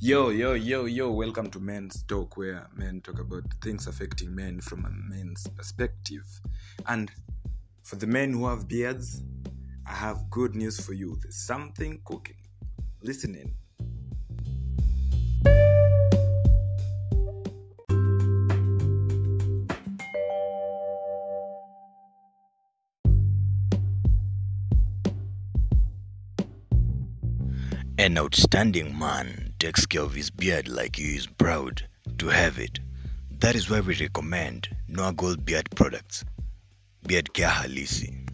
Yo, yo, yo, yo, welcome to Men's Talk, where men talk about things affecting men from a men's perspective. And for the men who have beards, I have good news for you. There's something cooking. Listen in. An outstanding man takes care of his beard like he is proud to have it. That is why we recommend Noah Gold Beard products. Beard Care Halisi.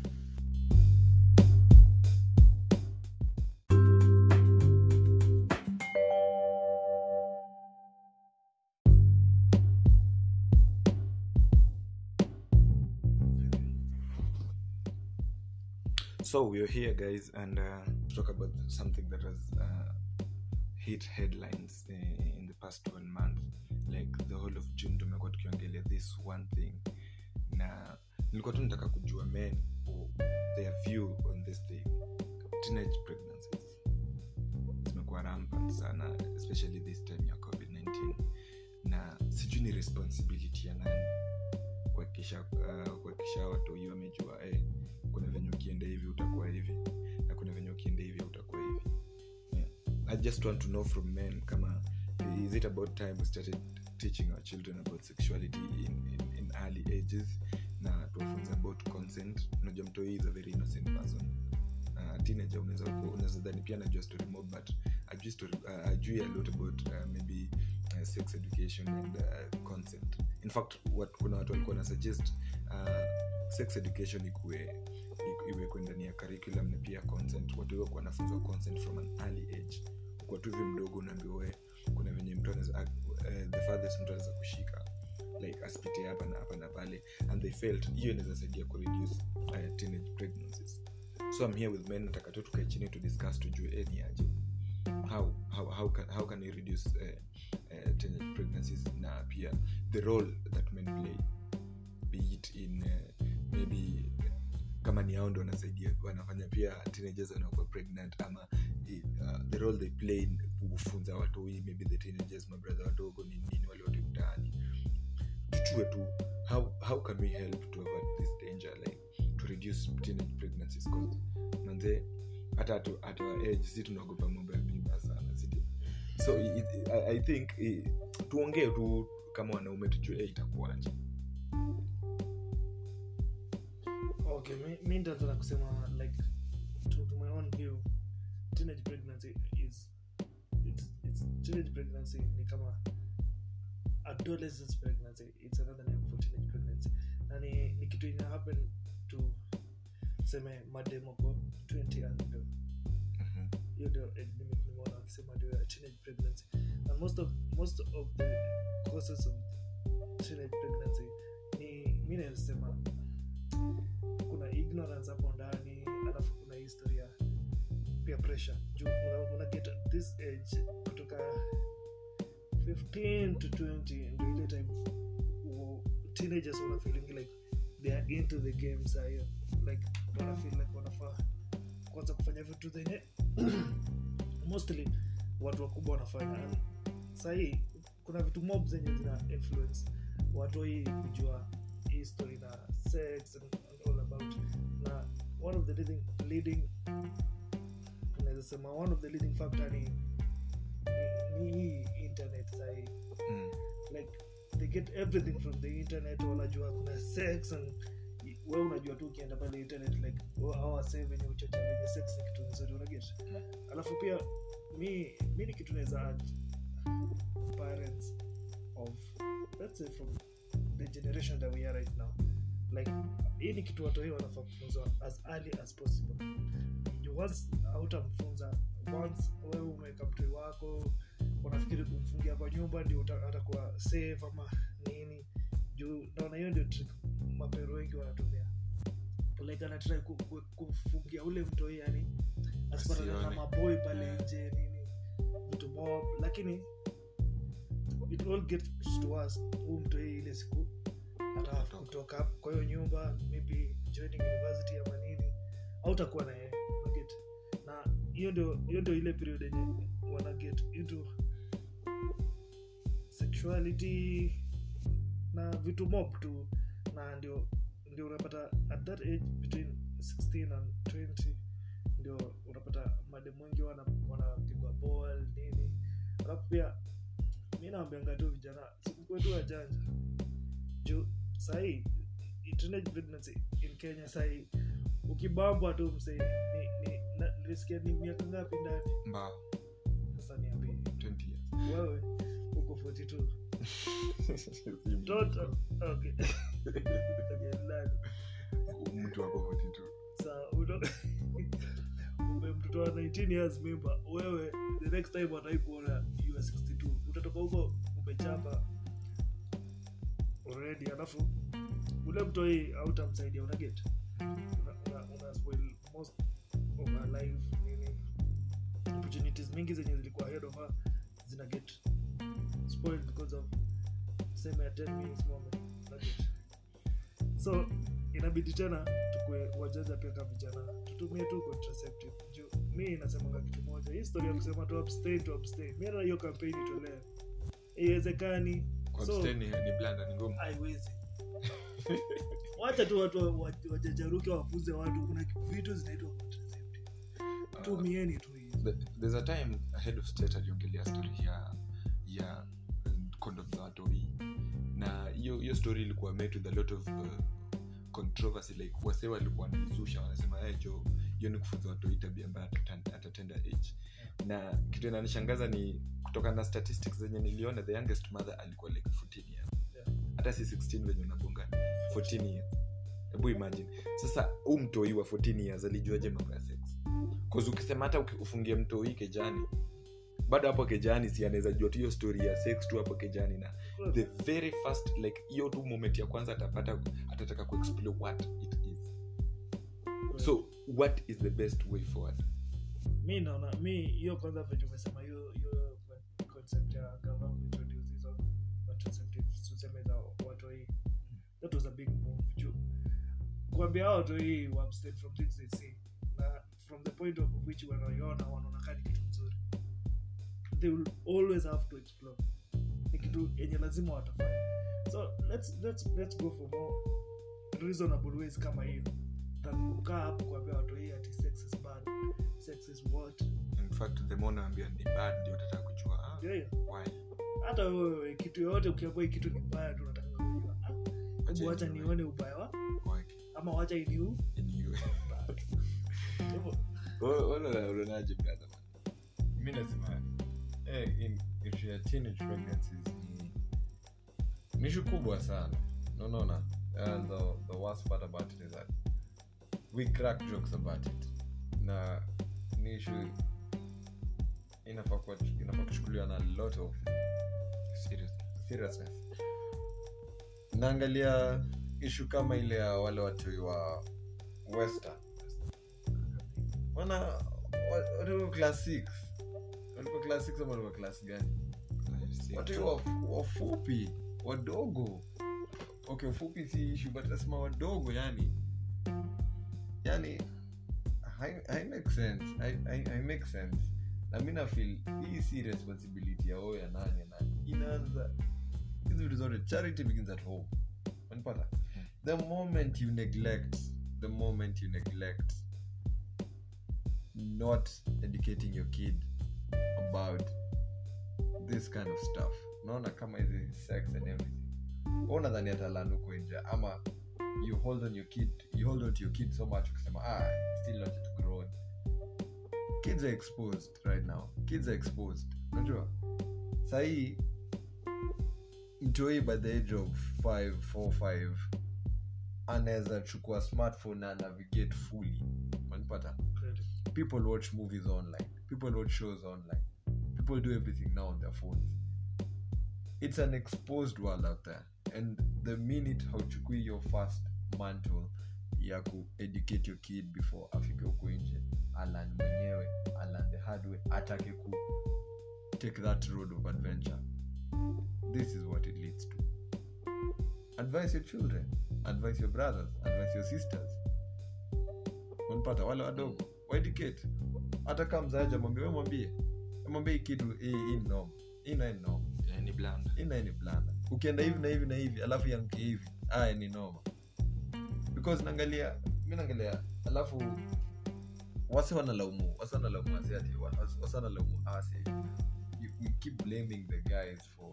So we're here, guys, and uh, talk about something that has uh, hit headlines in, in the past one month. Like the whole of June tumekuwa tukiongelea this one thing, na nilikuwa tu nataka kujua men their view on this thing. Teenage pregnancies zimekuwa rampant sana, especially this time ya COVID-19, na sijui ni responsibility ya nani kuhakikisha uh, kuhakikisha hii wamejua eh, ukienda hivi utakuwa hivi na kuna venye ukienda hivi utakuwa hivi. Yeah. i just want to know from men kama is it about time we started teaching our children about sexuality in, in, in early ages? Na tuwafunza about consent. Unajua mtoi is a very innocent person. Uh, unaweza unaweza dhani pia najua story more but ajui story uh, ajui a lot about uh, maybe uh, sex education and uh, consent. In fact what, kuna watu walikuwa na suggest uh, sex education ikue iwekwe ndani ya curriculum na pia consent. Watu hiyo wanafunzwa consent from an early age. Kwa tu hivi mdogo unaambiwa kuna venye mtu anaweza uh, the farthest mtu anaweza kushika like asipite hapa na hapa na pale and they felt hiyo inaweza saidia kureduce uh, teenage pregnancies. So i'm here with men nataka tu tukae chini to discuss tujue eh, ni aje? How, how, how, can, how can we reduce uh, uh, teenage pregnancies na pia the role that men play. Be it in uh, maybe kama ni hao ndo wanasaidia. Wanafanya pia teenagers wanakuwa pregnant ama uh, the role they play kufunza watu hii maybe the teenagers mabrother wadogo ni nini mtaani. Tuchue tu how, how can we help to avoid this danger like to reduce teenage pregnancies? Cause manze hata at our age si tunaogopa mambo ya mimba sana sindio so it, i, I- think i, tuongee tu kama wanaume tujue eh, itakuwaje okay mi- kusema like to, to my own view teenage pregnancy is it's, it's, teenage pregnancy ni kama adolescence pregnancy it's another name for teenage pregnancy. Na ni, ni kitu ina happen to seme mademoko 20 and below hiyo ndio limit nimeona wakisema ndio ya teenage pregnancy. And most of most of the causes of teenage pregnancy ni mi nasema kuna ignorance hapo ndani alafu kuna historia pia pressure. Juu una, una this age kutoka 15 to 20 ndio ile time teenagers wana feeling like they are into the game sahiyo like wana feel like wanafaa kwanza kufanya vitu zenye mostly watu wakubwa wanafanya. Sahii kuna vitu mob zenye zina influence. Watu hii kujua history na sex and, na one of the leading, leading unaweza sema one of the leading factor ni ni hii internet sahii. Mm. like they get everything from the internet. Wanajua kuna sex and we unajua tu ukienda pale internet like awase venye uchocha venye sex ni kitu nzuri unaget? Alafu pia mi mi ni kitu naweza add parents of let's say from the generation that we are right now like hii ni kitu watu hii wanafaa kufunzwa as early as possible. Juu once hautamfunza once wewe umeweka mtoi wako unafikiri kumfungia kwa nyumba ndio atakuwa safe ama nini. Juu naona hiyo ndio trick mapero wengi wanatumia. Like anatrai ku, ku, kufungia ule mtoi yani asipatana na maboi pale nje nini vitu mob. Lakini it all gets to us huu mtoi ile siku ataka kutoka kwa hiyo nyumba maybe joining university ama nini hautakuwa na yeye. Get. Na hiyo ndio hiyo ndio ile period yenye wana get into sexuality na vitu mob tu. Na ndio ndio unapata at that age between 16 and 20 ndio unapata madem wengi wana- wanapigwa ball nini. Alafu pia mi naambianga tu vijana sikukwetu wajanja. Juu sahii internet in kenya sahii. Ukibambwa tu msee ni, ni, nilisikia ni miaka ngapi ndani? Sasa niambie 20 wewe uko 42 Toto. Okay. Okay, ndani. mtu wako 42 Sawa, wa 19 years member. Wewe the next time ataikuona you are 62 utatoka huko umechapa already alafu ule mtoi autamsaidia unaget una, una, una spoil most of her life nini? Opportunities mingi zenye zilikuwa ahead of her zina get spoiled because of seme ya 10 minutes moment unaget so inabidi tena tukue wajaza pia vijana tutumie tu contraceptive. Juu mi inasemanga kitu moja hii story ya kusema tu abstain to abstain. Mi na hiyo campaign itolee. Iwezekani wacha tu watu wa- wa- wajajaruke wafuze watu kuna vitu zinaitwa Ah, tumieni tu there's a time head of state aliongelea story ya ya mm, condom za watoi na hiyo hiyo story ilikuwa met with a lot of uh, controversy like wase walikuwa wanaizusha wanasema hey, jo hiyo ni kufunza watoi tabia ambayo atatenda age. Na kitu inanishangaza ni kutokana na statistics zenye niliona the youngest mother alikuwa like 14 years. Yeah. hata si 16 venye unabonga 14 years. Hebu imagine. Sasa huu mtoi wa 14 years alijuaje mambo ya sex? Cause ukisema hata ufungie mtoi kejani bado hapo kejani si anaweza jua tu hiyo story ya sex tu hapo kejani na the very first like hiyo tu moment ya kwanza atapata atataka kuexplore what it is. So what is the best way forward? Mi naona mi hiyo kwanza umesema tuseme za watoi. That was a big move juu. Kuambia watoi wabstain from things they see. Na from the point of which wanaiona wanaona kani kitu mzuri. They will always have to explore. Ni kitu yenye lazima watafanya. So let's, let's, let's go for more reasonable ways kama hiyo than kukaa hapo kuambia watoi ati sex is bad sex is what. In fact the more naambia ni bad ndio utataka kujua ah, yeah, yeah. why hata wewe kitu yoyote ukiambia kitu ni mbaya tu unataka kujua. Ah, hebu wacha nione. ubaya wa ama wacha iniu unaonaje brother mi nasema eh, ni ishu kubwa sana. Unaona and the, the worst part about it is that we crack jokes about it. Na ni ishu inafaa kuchukuliwa na lot of seriousness naangalia ishu kama ile ya wale watoi wa western. Wana walikuwa class 6 walikuwa class 6 ama walikuwa class gani? Watoi wafupi wadogo. Okay ufupi si ishu but nasema wadogo yani. Yani I, I make sense. I, I, I make sense. Na mi nafil hii si responsibility ya oyo ya nani nani. Inaanza hizi vitu resorted. charity begins at home. The moment you neglect the moment you neglect not educating your kid about this kind of stuff. Naona kama hizi sex and everything. Ona dhani atalan huko nje ama you hold on your kid you hold on to your kid so much ukisema ah still not yet grown. Kids are exposed right now. Kids are exposed. Unajua? Sahii mtoi by the age of 5 4 5 anaweza chukua smartphone na navigate fully. Manipata people watch movies online. People watch shows online. People do everything now on their phones. It's an exposed world out there. And the minute hauchukui your first mantle ya kueducate your kid before afike huko nje alan mwenyewe alan the hardway atake ku take that road of adventure this is what it leads to. Advise your children advise your brothers advise your sisters. Unapata wale wadogo waeducate hata kama mzaji amwambie wewe mwambie. Mwambie hii kitu hii hii norm. Hii na ni norm. Ni blanda naye ni blanda ukienda hivi na hivi na hivi alafu yanke hivi aya ni noma because naangalia mimi naangalia alafu wase wanalaumu wase wanalaumu wase wase- wase wanalaumu ase You- we keep blaming the guys for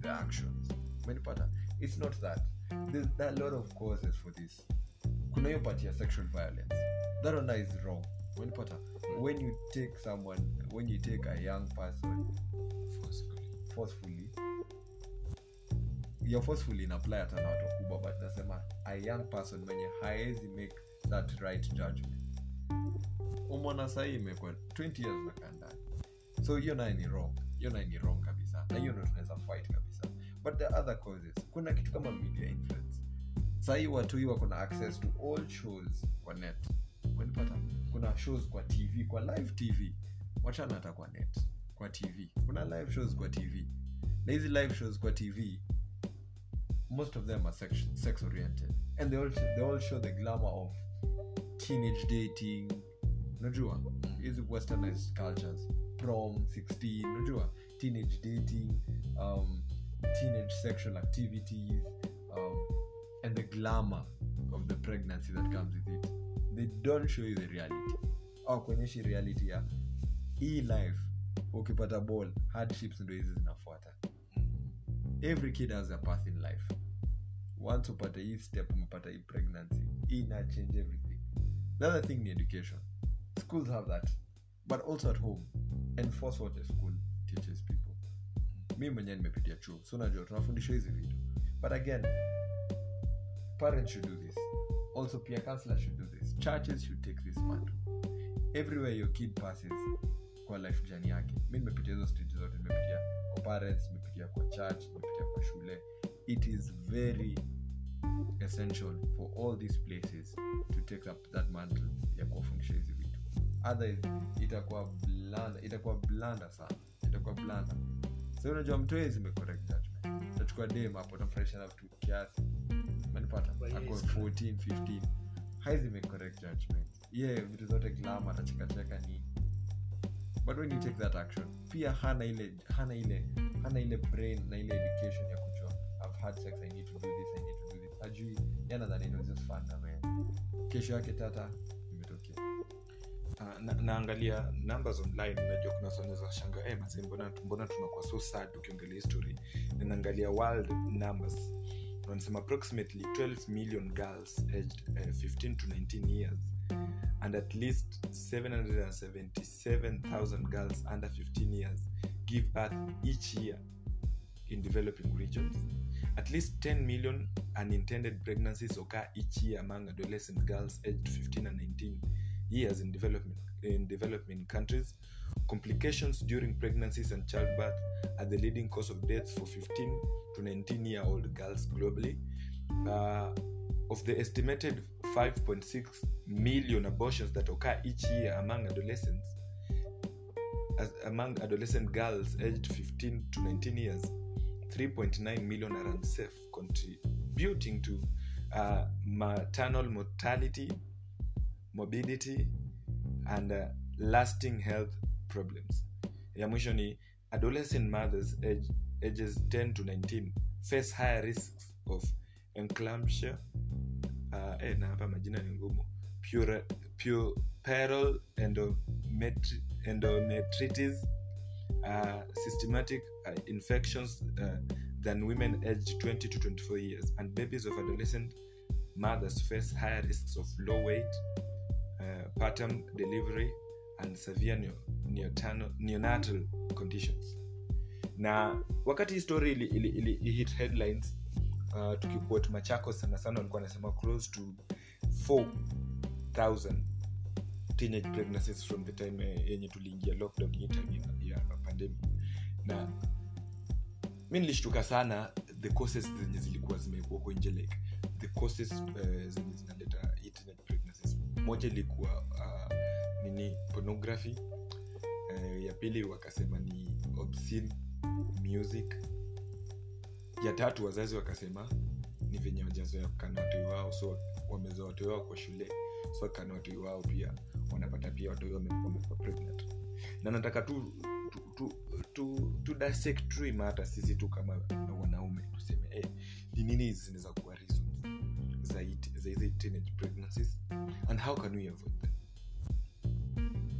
the actions umenipata it's not that. There's there are a lot of causes for this. Kuna hiyo part ya sexual violence. That one is wrong. Umenipata when you take someone when you take a young person forcefully. forcefully you're forcefully in apply hata na watu wakubwa but nasema a young person mwenye haezi make that right judgment. Umona sahii imekuwa 20 years nakandani so hiyo naye ni wrong. Hiyo naye ni wrong kabisa. Na hiyo ndo tunaweza fight kabisa but the other causes. Kuna kitu kama media influence sahii watu hii wako na access to all shows kwa net. Unipata kuna shows kwa tv kwa live tv wachana hata kwa net kwa tv kuna live shows kwa tv na hizi live shows kwa tv most of them are sex, sex oriented and they all, they all show the glamour of teenage dating. Unajua? Hizi westernized cultures. Prom 16 unajua? Teenage dating um, teenage sexual activities um, and the glamour of the pregnancy that comes with it. They don't show you the reality. Au kuonyeshi reality ya hii life ukipata ball hardships ndo hizi zinafuata. Every kid has a path in life. Once upate hii step umepata hii pregnancy ina change everything. Another thing ni education. Schools have that but also at home enforce what a school mi mwenyewe nimepitia chuo. So najua tunafundisha hizi vitu. But again parents should do this. Also peer counselors should do this. Churches should take this matter everywhere your kid passes kwa life jani yake. Mi nimepitia hizo stage zote. Nimepitia kwa parents nimepitia kwa church nimepitia kwa shule. It is very essential for all these places to take up that mantle ya kuwafundisha hizi vitu. Otherwise itakuwa blanda itakuwa blanda sana. Itakuwa blanda so unajua judgment. Utachukua dem hapo tamfurahisha na vitu kiasi. Manipata ako 14 15 haizi make correct judgment. Ye vitu zote glam atachekacheka ni. But when you take that action pia hana ile hana ile hana ile brain na ile education ya kujua i've had sex i need to do this i need to do this. Ajui yanadhani it was just fun na kesho yake tata na, naangalia numbers online najua kuna soneza shanga hey, mase mbona, mbona tunakuwa so sad ukiongelea history? Na naangalia world numbers. Wanasema approximately 12 million girls aged uh, 15 to 19 years and at least 777000 girls under 15 years give birth each year in developing regions. At least 10 million unintended pregnancies occur each year among adolescent girls aged 15 and 19 years in development in developing countries. Complications during pregnancies and childbirth are the leading cause of deaths for 15 to 19 year old girls globally. Uh, of the estimated 5.6 million abortions that occur each year among adolescents, as among adolescent girls aged 15 to 19 years, 3.9 million are unsafe, contributing to uh, maternal mortality, morbidity, and uh, lasting health problems. Ya mwisho ni adolescent mothers age, ages 10 to 19 face higher risks of eclampsia uh, eh, na hapa majina ni ngumu Pura- puerperal endometri- endometritis uh, systematic uh, infections uh, than women aged 20 to 24 years and babies of adolescent mothers face higher risks of low weight uh, partum delivery and severe neo- neonatal, conditions. Na wakati hii story ili, ili, ili, ili hit headlines uh, tukiquote machakos sana sana walikuwa wanasema close to 4000 teenage pregnancies from the time eh, yenye tuliingia lockdown hii time ya, ya pandemic. Na mi nilishtuka sana the causes zenye zilikuwa zimekuwa huko the causes uh, zenye zinaleta moja ilikuwa nini pornography. Uh, ya pili wakasema ni obscene music. Ya tatu wazazi wakasema ni venye wajazoea kukana watoi wao so wamezoa watoi wao kwa shule so wakana watoi wao pia wanapata pia watoi wame- wamekuwa pregnant. Na nataka tu tu- sisi tu kama wanaume tuseme eh, ni nini zinaweza kuwa za hizi teenage pregnancies? And how can we avoid them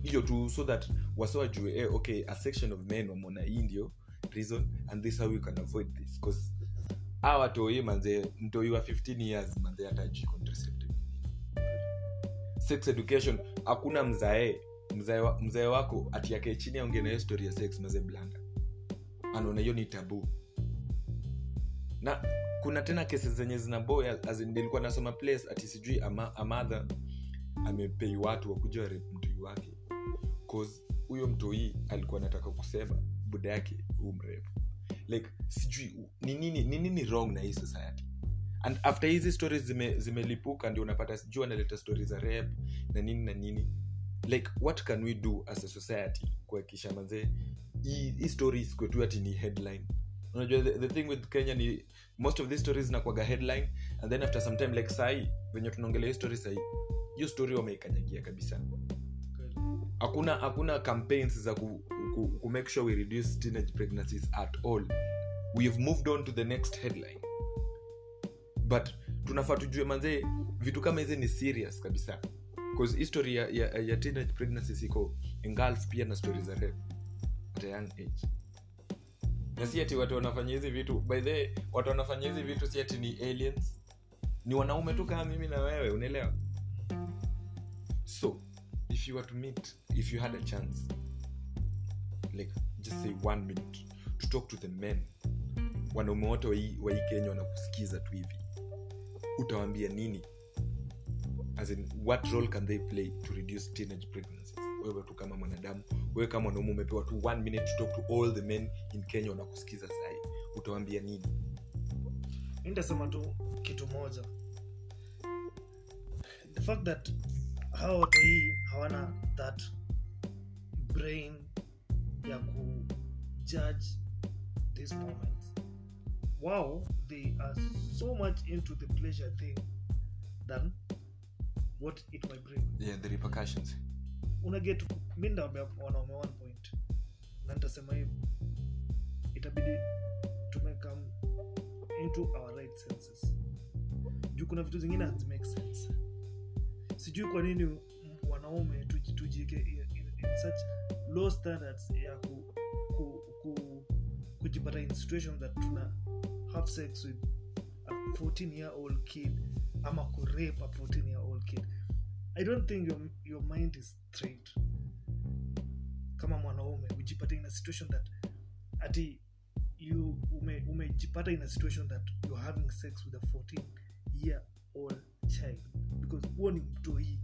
hiyo tu so that wajue eh, okay a section of men wamona hii ndio reason and this how you can avoid this bcause awa toi manze mtoi wa 15 years manze contraceptive. Sex education hakuna mzae mzae, wa, mzae wako ati yake chini aongee nayo story ya sex maze blanda. Anaona hiyo ni tabu na kuna tena kesi zenye zinaboya nilikuwa nasoma place ati sijui ama, amadha amepei watu wakuja huyo mtoi alikuwa anataka kusema buda yake huu mrefu. Like sijui ni nini ni nini wrong na hii society? And after hizi stories zime- ndio unapata sijui analeta stori za rep na nini na nini. Like what can we do as a society kuhakikisha manzee hii hii stories kwetu ati ni headline. Unajua the, the thing with kenya ni most of these stories nakwaga headline and then after some like sahii venye tunaongelea hii story sahii hiyo story wameikanyagia kabisa hakuna hakuna campaigns za ku, make sure we reduce teenage pregnancies at all. We've moved on to the next headline. But tunafaa tujue manzee vitu kama hizi ni serious kabisa. Bcause history ya, ya, ya teenage pregnancies iko engulf pia na story za rape at a young age. Na si ati watu wanafanya hizi vitu by the watu wanafanya hizi vitu si ati ni aliens. Ni wanaume tu kama mimi na wewe unaelewa if you were to meet if you had a chance like just say one minute to talk to the men wanaume wote wa kenya wanakusikiza tu hivi utawambia nini? As in what role can they play to reduce teenage pregnancies? Wewe tu kama mwanadamu wewe kama wanaume umepewa tu one minute to talk to all the men in kenya wanakusikiza sahii utawambia nini? Nitasema tu kitu moja. The fact that hawa watu hii hawana that brain ya ku judge this moment. Wow they are so much into the pleasure thing than what it might bring. Yeah the repercussions. Unaget mi ndawambia wanaume one point na nitasema hivi itabidi tumekam into our right senses. Juu kuna vitu zingine hazimake sense sijui kwa nini wanaume tujike in, such low standards ya ku, ku, ku, kujipata in situation that tuna have sex with a 14 year old kid ama kurape a 14 year old kid. I don't think your, your mind is straight kama mwanaume ujipate in a situation that ati you ume- in a situation that you're having sex with a 14 year old child huo ni mtoi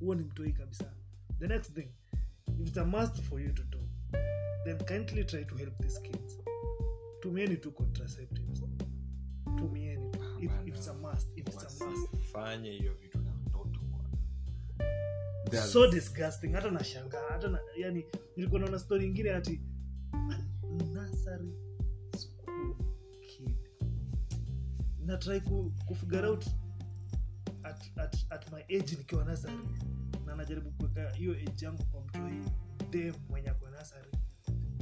huo ni mtoi kabisa. The next thing if it's a must for you to do then kindly try to help these kids. Tumieni tu contraceptives. Tumieni tu. If, if it's a must if it's a must. Hiyo vitu na watoto bwana. They are- so disgusting. Hata nashangaa. Hata na, yani nilikuwa naona story ingine ati nasari school kid. Natrai kufigure out at, at, at my age nikiwa nasari na najaribu kuweka hiyo age yangu kwa mtoi dem mwenye akwa nasari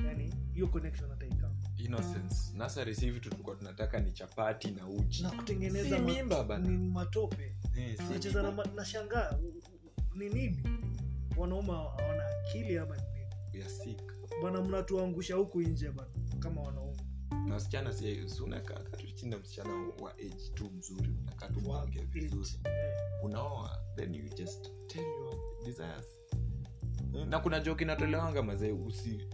yani hiyo connection ataika innocence. Nasari si vitu tulikuwa tunataka ni chapati na uji. Na kutengeneza mimba bana. ni matope. Eh, nacheza na, na u- ni nini? Wanaume hawana akili ama ni nini? We bwana mnatuangusha huku nje bana kama wanaume na wasichana si si unakaa tu chini na msichana wa age tu mzuri unakaa tu mwonge vizuri. unaoa then you just tell your desires. Na kuna joki inatolewanga mazee usi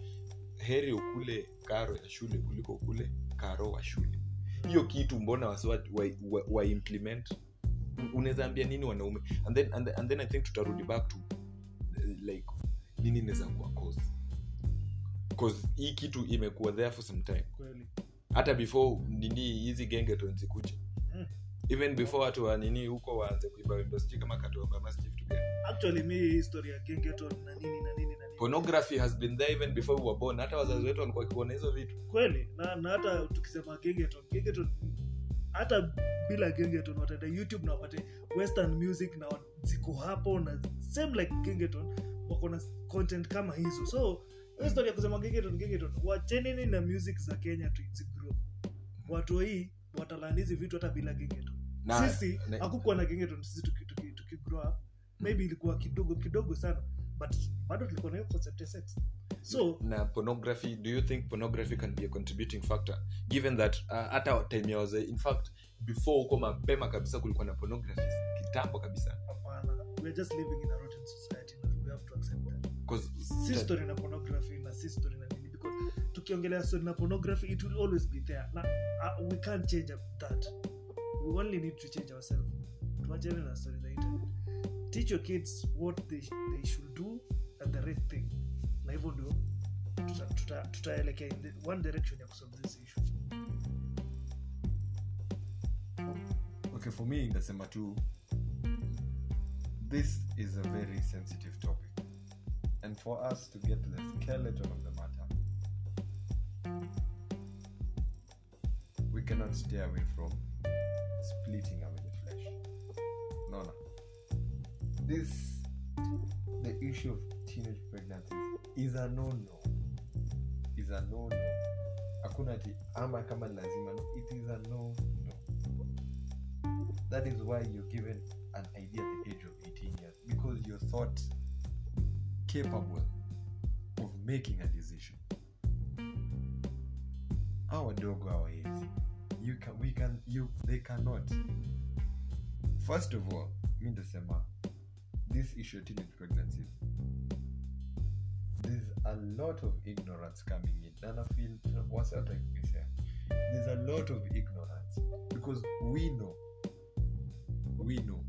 heri ukule karo ya shule kuliko ukule karo wa shule. Hiyo kitu mbona wasiwaimplement wa, wa, wa, wa implement? Unaweza ambia nini wanaume? And then, and, and then i think tutarudi back to like nini inaweza kuwa cause? Cause hii kitu imekuwa there for some time. Kweli hata before nini hizi gengeton zikuja Mm. even before watu wa nini huko waanze kuimba wimbo sijui kama katoba ama sijui vitu gani. Actually mi history ya gengeton na nini na nini na nini. Pornography has been there even before we were born. Hata wazazi wetu walikuwa wakiona hizo vitu. Kweli na, na hata tukisema gengeton gengeton hata bila gengeton wataenda youtube na wapate western music na ziko hapo na same like gengeton wako na content kama hizo. So hiyo story ya kusema gengeton gengeton wachenini na music za kenya tu watu hii watalani hizi vitu hata bila gengeto. Na- sisi na- hakukuwa na gengeto sisi tuki, tuki, tuki grow up. Maybe ilikuwa kidogo kidogo sana but bado tulikuwa na hiyo concept ya sex. So na pornography do you think pornography can be a contributing factor? Given that uh, time ya wazee in fact before huko mapema kabisa kulikuwa na pornography kitambo kabisa. Hapana we are just living in a rotten society and we have to accept that. Because si story na pornography na si story tukiongelea story na pornography it will always be there. Na uh, we can't change that. We only need to change ourselves. Tuachane na story za internet. Teach your kids what they, they should do and the right thing. Na hivyo ndio tutaelekea tuta, tutaelekea in the one direction ya kusolve this issue. Okay for me ndasema tu this is a very sensitive topic. And for us to get to the skeleton of the we cannot stay away from splitting away the flesh. No no. This the issue of teenage pregnancies is a no no is a no no hakuna ati ama kama lazima. It is a no no that is why you're given an idea at the age of 18 years because you're thought capable of making a decision our wadogo hawawezi you can, we can, you, they cannot. First of all mi ndasema this issue of teenage pregnancies there's a lot of ignorance coming in. And i feel what's out like there's a lot of ignorance. Because we know we know.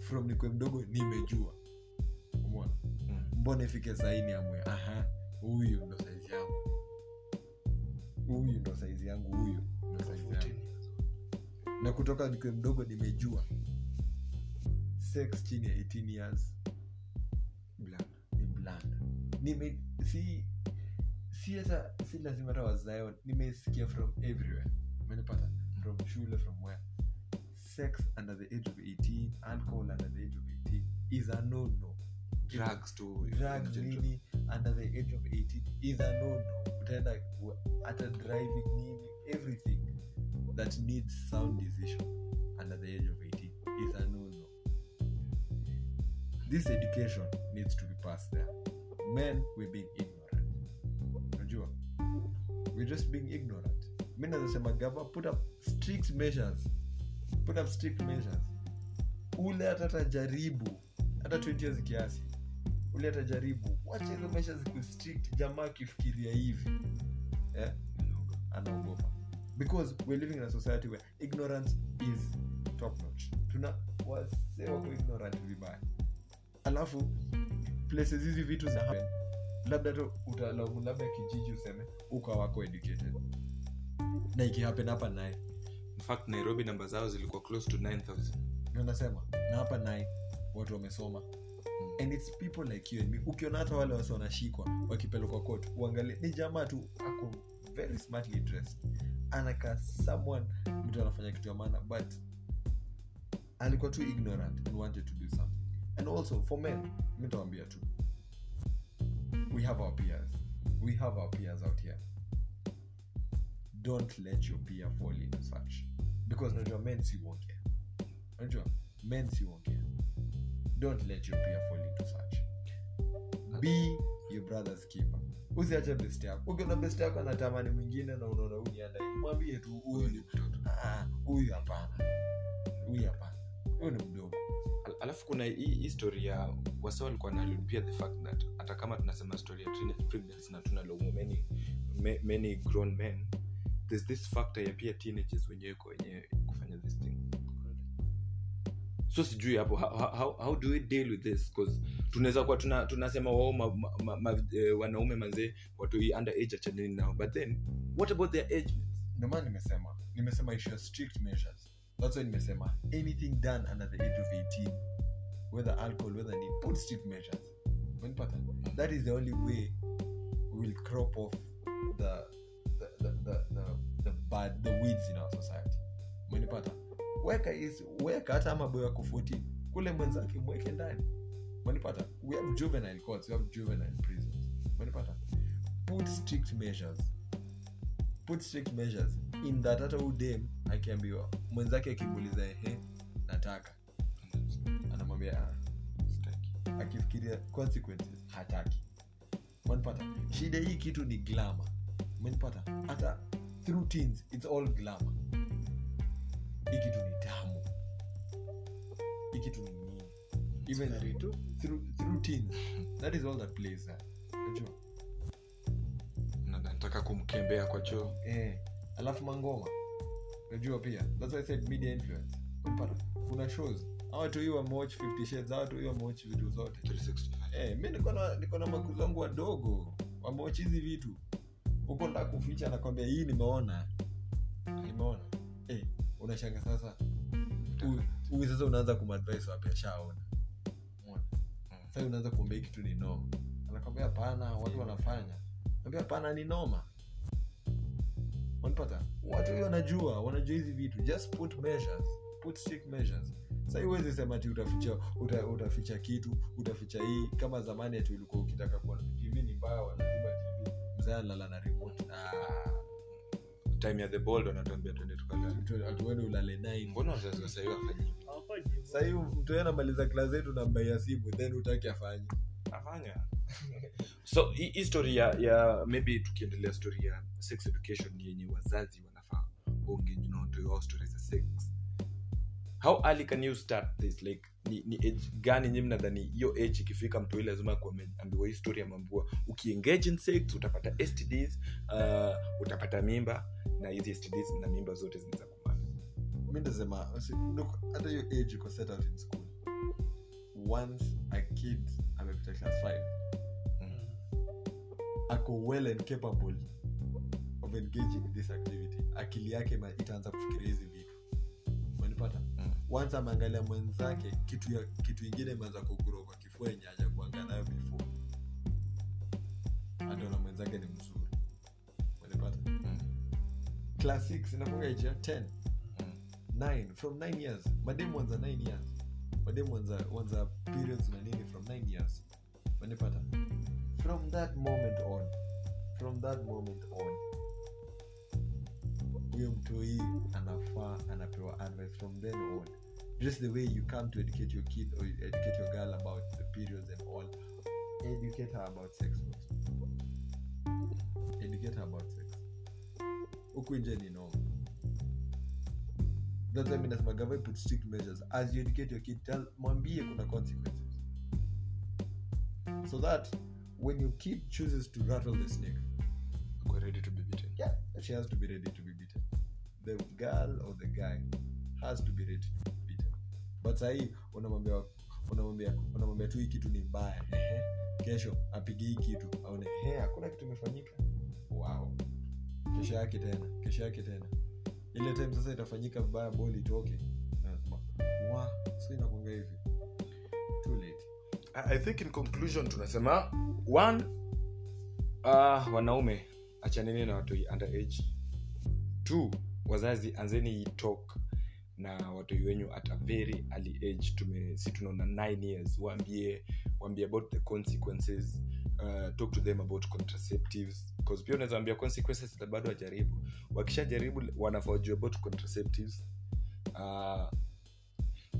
From nikwe mdogo nimejua. Umona Mm. mbona ifike saini amwe aha huyu ndo saizi yangu huyu ndo saizi yangu huyu ndo saizi yangu. na kutoka nikiwe mdogo nimejua. Sex chini ya 18 years. Bland. ni bland nime si si hata si lazima hata wazayo nimesikia from everywhere. Umenipata? From shule from where? Sex under the age of 18 alcohol under the age of 18 is a no no drugs to drugs nini under the age of 18 is a no no utaenda hata driving nini everything that needs sound decision under the age of 18 is a no no. This education needs to be passed there. Men we being ignorant. Unajua? We just being ignorant. Mi nazasema gava put up strict measures. Put up strict measures. Ule hata tajaribu hata 20 years kiasi ule jaribu. Wacha hizo maisha ziku jamaa akifikiria hivi. Yeah? anaogopa. Because we're living in a society where ignorance is top notch. Tuna wase wako ignorant vibaya. Alafu places hizi vitu za happen. Labda tu utalaumu labda kijiji useme uka wako educated. Na ikihappen hapa naye. Infact nairobi namba zao zilikuwa close to 9000 nanasema na hapa naye watu wamesoma and its people like you and me. Ukiona hata wale wasi wanashikwa wakipelekwa kot uangalie ni jamaa tu ako very smartly dressed. Anakaa someone mtu anafanya kitu ya maana but alikuwa too ignorant and wanted to do something. And also for men mitawambia tu. We have our peers. We have our peers out here. Don't let your peer fall into such. Because najua men si wonke najua men si wonke don't let your peer fall into such. Be your brother's keeper. Usiache best yako. Ukiona best yako anatamani mwingine na unaona huyu mwambie tu Huyu ni mtoto. Ah, huyu hapana. Huyu hapana. Huyu ni mdogo. Al- alafu kuna hii hii ya wasa walikuwa nalipia the fact that hata kama tunasema story ya na tunalaumu many, many grown men there's this factor ya pia teenagers wenyewe kwa wenyewe so sijui hapo how, how, how do we deal with this? Because tunaweza kuwa tuna, tunasema wao ma, ma, ma, eh, wanaume manzee watu under age achanini nao. But then what about their age ndio maana nimesema nimesema issue strict measures. That's why nimesema anything done under the age of 18 whether alcohol whether ni put strict measures. That is the only way we will crop off the the, the, the, the, the bad the weeds in our society. Umenipata? Weka hizi weka hata ama boy wako 14 kule mwenzake mweke ndani. Manipata we have juvenile courts we have juvenile prisons. Manipata put strict measures. Put strict measures. In that hata udem akiambiwa mwenzake akimuuliza ehe nataka. Anamwambia "Ah, akifikiria consequences hataki. Manipata shida hii kitu ni glama manipata hata through teens it's all glama hii kitu ni tamu. Hii kitu ni nini? Even tu. through, through teens that is all that plays unajua? Nataka kumkembea kwa choo. Eh alafu mangoma. Unajua pia? That's why i said media influence. Unapata? Kuna shows. Hawa tu hii wamewatch 50 shades hawa tu hii wamewatch vitu zote. 365. Eh, mi niko na niko na makuzangu wadogo. Wadogo wamewachi hizi vitu. Uko nda kuficha nakwambia hii nimeona unashanga sasa Huyu- sasa unaanza kumadvise wapi? Ashaona. Umeona? sasa unaanza kuombea kitu ni noma. Anakwambia pana watu wanafanya. Ambia pana ni noma. Wanapata watu hiyo wanajua wanajua hizi vitu. Just put measures. Put strict measures. Sahii huwezi sema ti utaficha uta, utaficha kitu utaficha hii. Kama zamani ati ulikuwa ukitaka kuona tv ni mbaya wanazima tv mzee analala na remote. Ah, time ya the bold wanatuambia twende tukalala ulale nai mbona wazazi wa sahii wafanyi sahii mtu anamaliza klasi yetu na mbaia simu then utaki afanye. Afanya. So hii story ya, ya maybe tukiendelea story ya sex education yenye wazazi wanafaa onge your stories za sex. How early can you start this like ni, ni age gani nyi mnadhani hiyo age ikifika mtu ile lazima kuambiwa hii story ya mambua. Ukiengage in sex utapata stds uh, utapata mimba na hizi stds na mimba zote zinaweza kumana mi ndasema hata hiyo age iko set out in school. Once a kid amepita class 5 ako well and capable of engaging in this activity. Akili yake itaanza kufikiria hizi Once ameangalia mwenzake kitu ya kitu ingine imeanza kuguro kwa kifua yenye haja kuangaa nayo before. Ataona mwenzake ni mzuri. Umenipata? Mm. class 6 inakuanga age 10 Mm. 9 from 9 years. Mademu wanza 9 years. Mademu wanza, wanza periods na nini from 9 years. Manipata from that moment on. From that moment on. Huyo mtoi anafaa anapewa advice from then on just the way you come to educate your kid or educate your girl about the periods and all educate her about sex first. educate her about sex. Huku nje ni noma that's why nasema government put strict measures. As you educate your kid tell mwambie kuna consequences. So that when your kid chooses to rattle the snake Go ready to be beaten. yeah she has to be ready to be beaten. The girl or the guy has to be ready. to be beaten but sahii unamwambia unamwambia unamwambia tu hii kitu ni mbaya. Ehe. Kesho apige hii kitu aone he hakuna kitu imefanyika. Wow. Kesho yake tena kesho yake tena. Ile time sasa itafanyika vibaya boli itoke nasema wa so inakwanga hivi. Too late. I think in conclusion tunasema one uh, wanaume achaneni na watoi underage two wazazi anzeni talk na watoi wenyu at a very age. Tume si tunaona 9 years. Waambie waambie about the consequences uh, talk to them about contraceptives. Because pia unaweza ambia consequences na bado wajaribu wakishajaribu wanafaa wajue about contraceptives. Uh,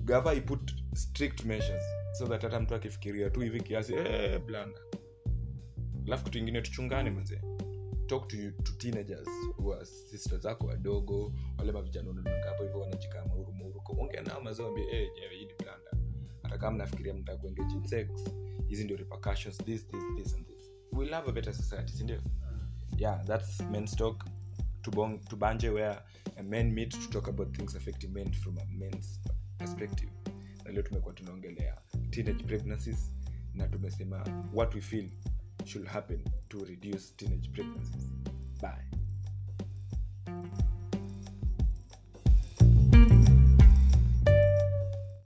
gava iput strict measures so that hata mtu akifikiria tu hivi kiasi eh, blanda. Alafu kitu ingine tuchungane manze talk to, you, to teenagers wa sister zako wadogo wale mavijana unaonanga hapo hivyo wanajikaa mauru mauru ongea nao mazoambia hey, nyewe ni blanda hata kama nafikiria mtaka kuengage in sex hizi ndio repercussions this this this and this. We love a better society sindio yeah that's men's talk. To banje where men meet to talk about things affecting men from a men's perspective. Na leo tumekuwa tunaongelea teenage pregnancies na tumesema what we feel should happen to reduce teenage pregnancies. Bye